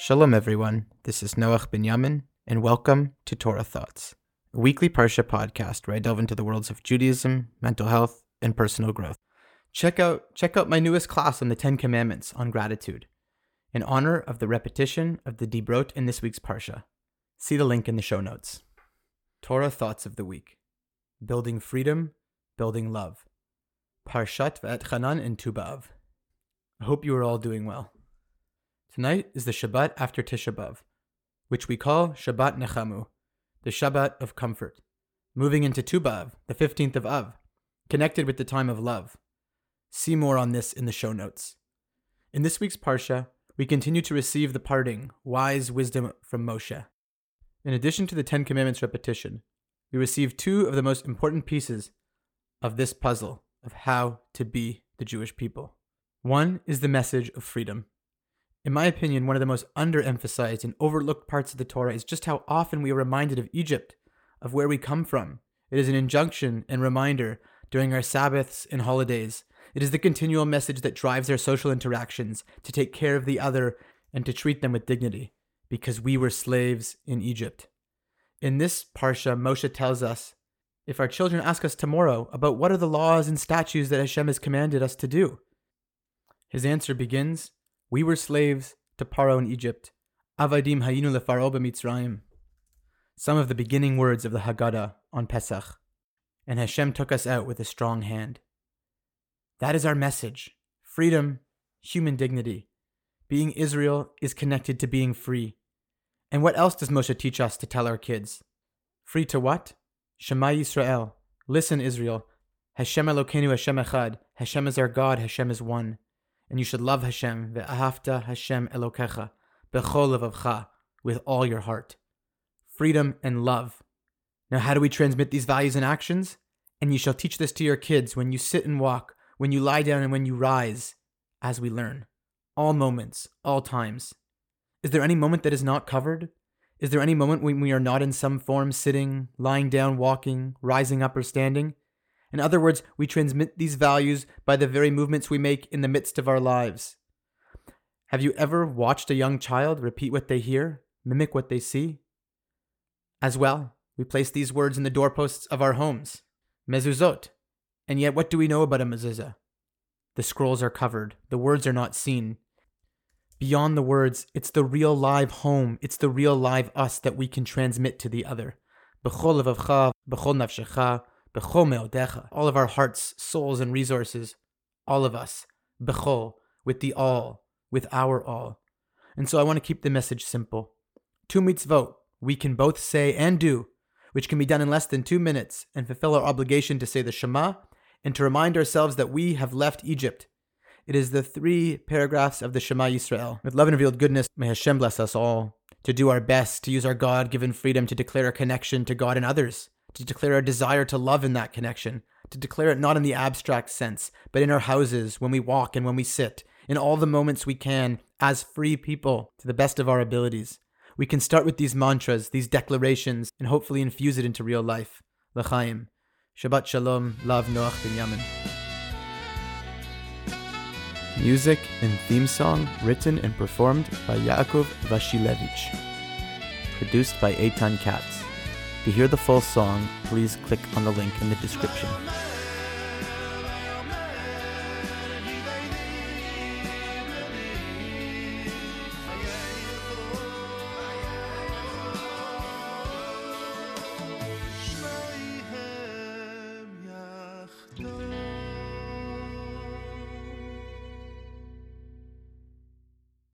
Shalom, everyone. This is Noach Binyamin, and welcome to Torah Thoughts, a weekly Parsha podcast where I delve into the worlds of Judaism, mental health, and personal growth. Check out check out my newest class on the Ten Commandments on gratitude, in honor of the repetition of the Dibrot in this week's Parsha. See the link in the show notes. Torah Thoughts of the Week Building Freedom, Building Love. Parshat V'et in Tu B'Av. I hope you are all doing well. Tonight is the Shabbat after Tisha B'Av, which we call Shabbat Nechamu, the Shabbat of comfort, moving into Tu B'Av, the 15th of Av, connected with the time of love. See more on this in the show notes. In this week's Parsha, we continue to receive the parting, wise wisdom from Moshe. In addition to the Ten Commandments repetition, we receive two of the most important pieces of this puzzle of how to be the Jewish people. One is the message of freedom. In my opinion, one of the most underemphasized and overlooked parts of the Torah is just how often we are reminded of Egypt, of where we come from. It is an injunction and reminder during our Sabbaths and holidays. It is the continual message that drives our social interactions to take care of the other and to treat them with dignity, because we were slaves in Egypt. In this parsha, Moshe tells us if our children ask us tomorrow about what are the laws and statutes that Hashem has commanded us to do, his answer begins we were slaves to Paro in Egypt. Avadim hayinu lefaro b'mitzrayim. Some of the beginning words of the Haggadah on Pesach. And Hashem took us out with a strong hand. That is our message. Freedom, human dignity. Being Israel is connected to being free. And what else does Moshe teach us to tell our kids? Free to what? Shema Yisrael. Listen, Israel. Hashem Elokeinu Hashem Echad. Hashem is our God. Hashem is one and you should love Hashem, ve'ahavta Hashem Elokecha, bechol with all your heart. Freedom and love. Now, how do we transmit these values and actions? And you shall teach this to your kids when you sit and walk, when you lie down and when you rise, as we learn. All moments, all times. Is there any moment that is not covered? Is there any moment when we are not in some form sitting, lying down, walking, rising up, or standing? In other words, we transmit these values by the very movements we make in the midst of our lives. Have you ever watched a young child repeat what they hear, mimic what they see? As well, we place these words in the doorposts of our homes, mezuzot. And yet, what do we know about a mezuzah? The scrolls are covered, the words are not seen. Beyond the words, it's the real live home, it's the real live us that we can transmit to the other. B'chol levavcha, b'chol nafshecha, all of our hearts, souls, and resources, all of us, bechol, with the all, with our all. And so I want to keep the message simple. Two mitzvot we can both say and do, which can be done in less than two minutes, and fulfill our obligation to say the Shema and to remind ourselves that we have left Egypt. It is the three paragraphs of the Shema Yisrael. With love and revealed goodness, may Hashem bless us all to do our best to use our God given freedom to declare a connection to God and others to declare our desire to love in that connection, to declare it not in the abstract sense, but in our houses, when we walk and when we sit, in all the moments we can, as free people, to the best of our abilities. We can start with these mantras, these declarations, and hopefully infuse it into real life. L'chaim. Shabbat Shalom, Love Noach Binyamin. Music and theme song written and performed by Yaakov Vashilevich. Produced by Eitan Katz. To hear the full song, please click on the link in the description.